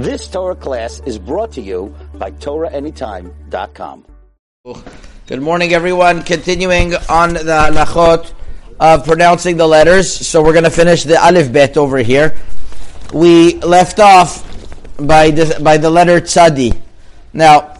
This Torah class is brought to you by TorahAnytime.com. Good morning, everyone. Continuing on the halachot of pronouncing the letters. So we're going to finish the alif bet over here. We left off by the, by the letter tzadi. Now,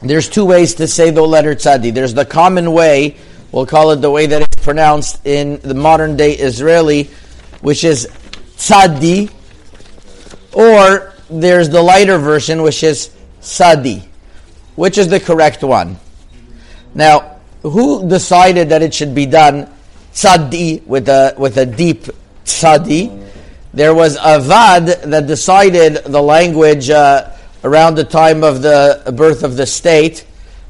there's two ways to say the letter tzadi. There's the common way, we'll call it the way that it's pronounced in the modern day Israeli, which is tzadi, or there's the lighter version, which is sadi. Which is the correct one? Now, who decided that it should be done tzadi with a with a deep tzadi? There was a vad that decided the language uh, around the time of the birth of the state,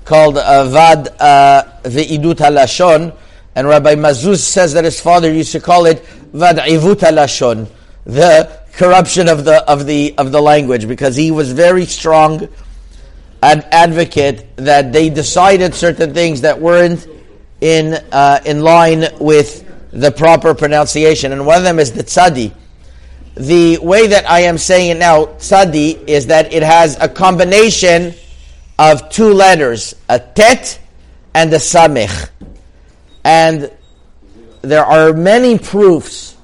called vad uh, ve'idut halashon, and Rabbi Mazuz says that his father used to call it vad ivut halashon, the corruption of the of the of the language, because he was very strong an advocate that they decided certain things that weren't in uh, in line with the proper pronunciation, and one of them is the tzadi. The way that I am saying it now, tzadi, is that it has a combination of two letters, a tet and a samich, and there are many proofs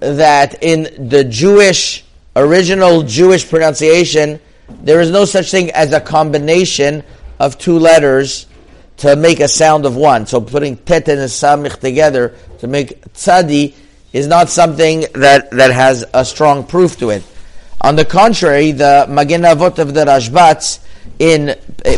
that in the Jewish original Jewish pronunciation there is no such thing as a combination of two letters to make a sound of one. So putting tet and samich together to make tzadi is not something that, that has a strong proof to it. On the contrary, the Magen Avot of the Rashbatz in eh,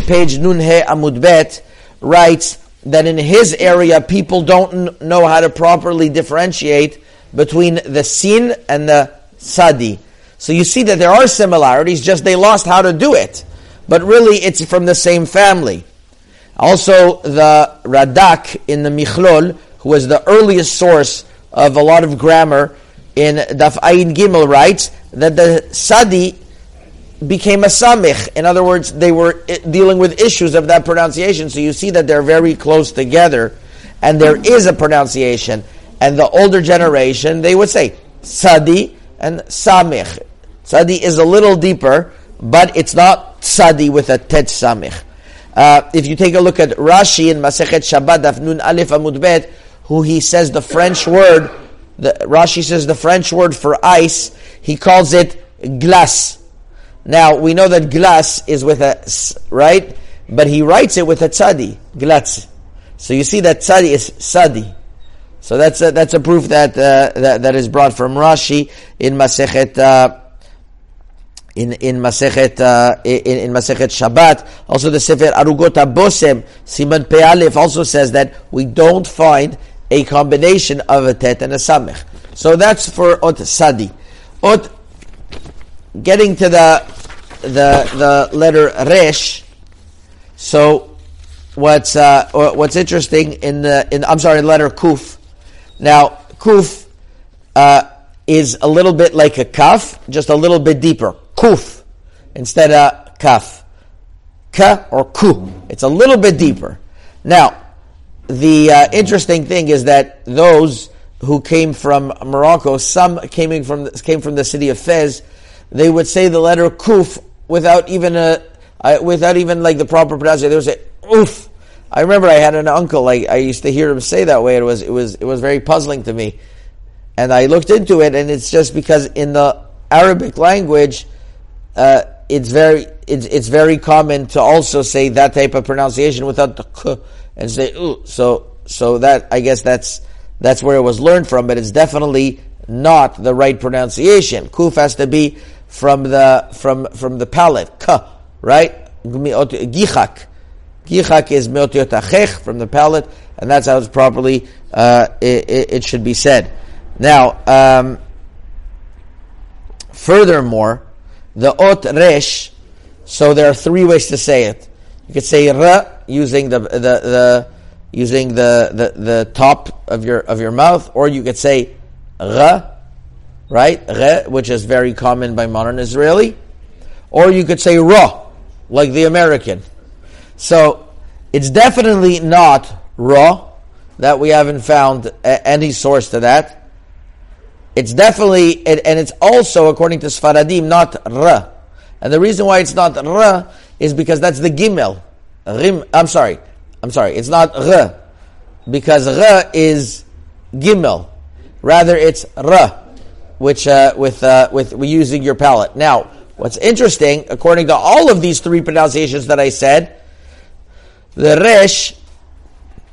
page Nunhe Amud Bet writes that in his area people don't know how to properly differentiate between the sin and the sadi. So you see that there are similarities, just they lost how to do it. But really, it's from the same family. Also, the Radak in the Michlol, who was the earliest source of a lot of grammar in Daf Ayin Gimel, writes that the Sadi became a Samich. In other words, they were dealing with issues of that pronunciation. So you see that they're very close together, and there is a pronunciation. And the older generation, they would say Sadi and Samich. Sadi is a little deeper, but it's not Sadi with a tet samich. Uh, if you take a look at Rashi in Masechet Shabbat, Daf Nun Aleph Amud Bet, who he says the French word, the, Rashi says the French word for ice, he calls it glace. Now, we know that glace is with a, right? But he writes it with a tzadi, glace. So you see that tzadi is sadi. So that's a, that's a proof that, uh, that, that is brought from Rashi in Masechet, uh, in in Masechet uh, in, in Masechet Shabbat. Also, the Sefer Arugot Bosem Siman Pealef also says that we don't find a combination of a tet and a samech. So that's for ot sadi. Ot getting to the the the letter resh. So what's uh, what's interesting in the in I'm sorry letter kuf. Now kuf. Uh, is a little bit like a kaf, just a little bit deeper kuf instead of kaf. Ka or ku. It's a little bit deeper. Now, the uh, interesting thing is that those who came from Morocco, some came from came from the city of Fez, they would say the letter kuf without even a uh, without even like the proper pronunciation. They would say oof. I remember I had an uncle. Like I used to hear him say that way. It was it was it was very puzzling to me, and I looked into it, and it's just because in the Arabic language, uh, it's very it's, it's very common to also say that type of pronunciation without the k and say ooh. So so that I guess that's that's where it was learned from, but it's definitely not the right pronunciation. Kuf has to be from the from from the palate. K, right? Gichak. Gichak is meotiot from the palate, and that's how it's properly uh, it, it, it, should be said. Now, um, furthermore, the ot resh. So there are three ways to say it. You could say ra using the the, the using the, the, the top of your of your mouth, or you could say ra, right? Re, which is very common by modern Israeli, or you could say ra, like the American. So it's definitely not ra that we haven't found any source to that. It's definitely, and, it's also, according to Sfaradim, not R. And the reason why it's not R is because that's the Gimel. Rim, I'm sorry. I'm sorry. It's not R. Because R is Gimel. Rather, it's R, which, uh, with, uh, with using your palate. Now, what's interesting, according to all of these three pronunciations that I said, the Resh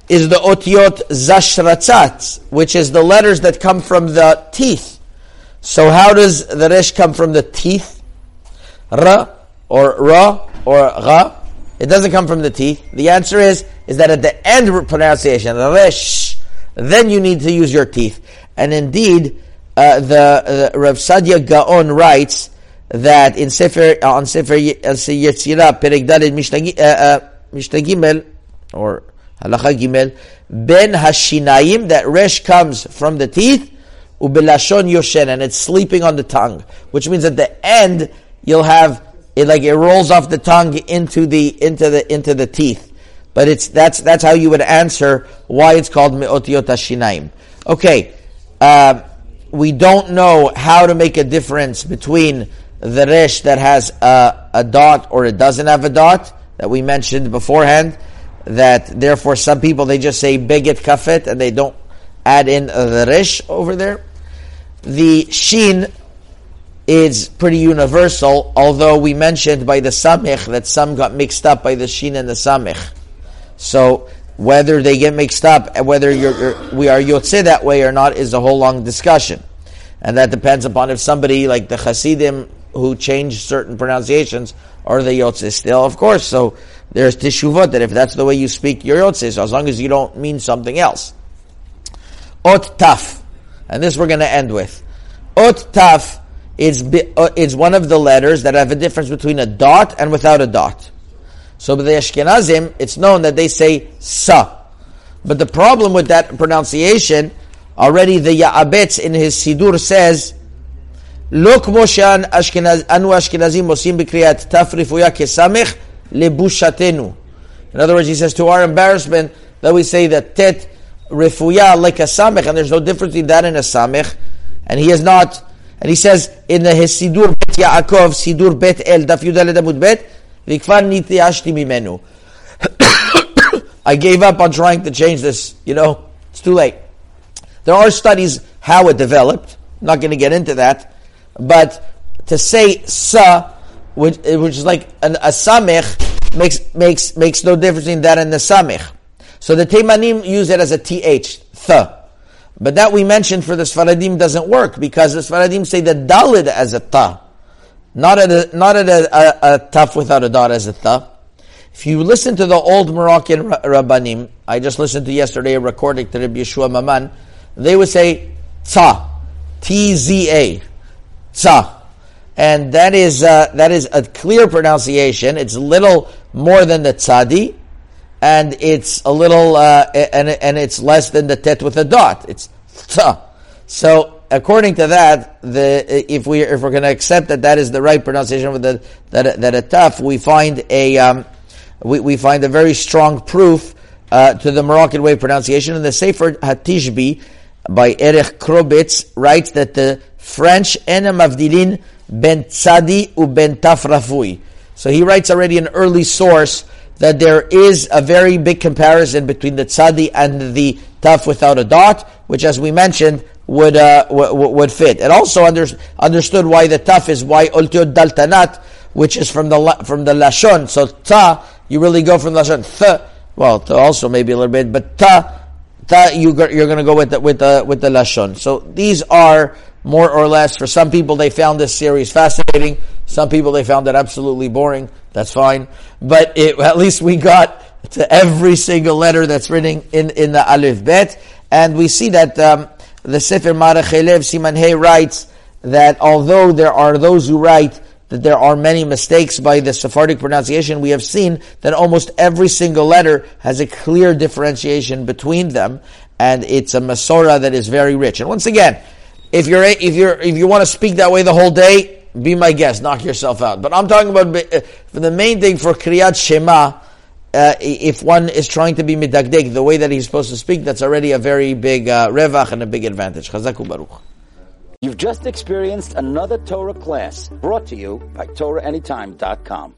is the otiot zashratzat, which is the letters that come from the teeth. So how does the resh come from the teeth? Ra or ra or ra? It doesn't come from the teeth. The answer is is that at the end of pronunciation, resh, then you need to use your teeth. And indeed, uh, the, the Rav Sadia Gaon writes that in Sefer on Sefer uh, Yetzirah Perek Daled Mishnah Gimel or Halacha Gimel, Ben Hashinayim, that resh comes from the teeth, ubelashon yoshen, and it's sleeping on the tongue, which means at the end you'll have it like it rolls off the tongue into the into the into the teeth. But it's that's that's how you would answer why it's called meotiot hashinayim. Okay, uh, we don't know how to make a difference between the resh that has a, a dot or it doesn't have a dot that we mentioned beforehand that therefore some people they just say begad kefet and they don't add in the resh over there. The shin is pretty universal, although we mentioned by the samich that some got mixed up by the shin and the samich. So whether they get mixed up and whether we are yotze that way or not is a whole long discussion. And that depends upon if somebody like the Hasidim who changed certain pronunciations are the yotze still, of course. So there's teshuvot that if that's the way you speak your yotze, so as long as you don't mean something else. Ot taf, and this we're going to end with. Ot taf is uh, is one of the letters that have a difference between a dot and without a dot. So by the Ashkenazim, it's known that they say sa. But the problem with that pronunciation, already the Ya'abetz in his Sidur says, לא כמו שאנו אשכנזים עושים בקריאת תף רפויה כסמך lebushatenu. In other words, he says, to our embarrassment, that we say that tet refuya like a samech, and there's no difference between that and a samech, and he is not, and he says in the his sidur bet Yaakov, sidur bet el, daf yudaled amud bet, vikfar nitiashti mimenu. I gave up on trying to change this, you know, it's too late. There are studies how it developed, I'm not going to get into that, but to say sa which, which is like an, a samech, makes, makes, makes no difference in that and the samech. So the Teimanim use it as a th, th. But that we mentioned for the Sfaradim doesn't work because the Sfaradim say the dalid as a ta, not at a, not at a, a, a taf without a dot as a ta. If you listen to the old Moroccan Rabbanim, I just listened to yesterday a recording to Rabbi Yeshua Maman, they would say ta, T-Z-A, ta and that is uh, that is a clear pronunciation. It's little more than the tzadi, and it's a little uh, and and it's less than the tet with a dot. It's tza. So according to that, the if we if we're going to accept that that is the right pronunciation with the that that a taf, we find a um, we, we find a very strong proof uh, to the Moroccan way of pronunciation. And the Sefer Hatishbi by Erich Krobitz writes that the French Enem Avdilin ben tzadi u ben tafrafui. So he writes already an early source that there is a very big comparison between the tzadi and the taf without a dot, which, as we mentioned, would uh, w- would fit. And also under, understood why the taf is why ultiot daltanat, which is from the from the lashon. So ta, you really go from lashon. Th, well, also maybe a little bit, but ta, ta, you you're going to go with the, with the with the lashon. So these are more or less. For some people, they found this series fascinating. Some people, they found it absolutely boring. That's fine. But it, at least we got to every single letter that's written in, in the Aleph Bet. And we see that um, the Sefer Marachelev Siman Hey writes that although there are those who write that there are many mistakes by the Sephardic pronunciation, we have seen that almost every single letter has a clear differentiation between them, and it's a Masorah that is very rich. And once again, if you're if you're if you want to speak that way the whole day, be my guest. Knock yourself out. But I'm talking about uh, the main thing for Kriyat Shema. Uh, if one is trying to be midagdek the way that he's supposed to speak, that's already a very big uh, revach and a big advantage. Chazaku baruch. You've just experienced another Torah class brought to you by TorahAnytime.com.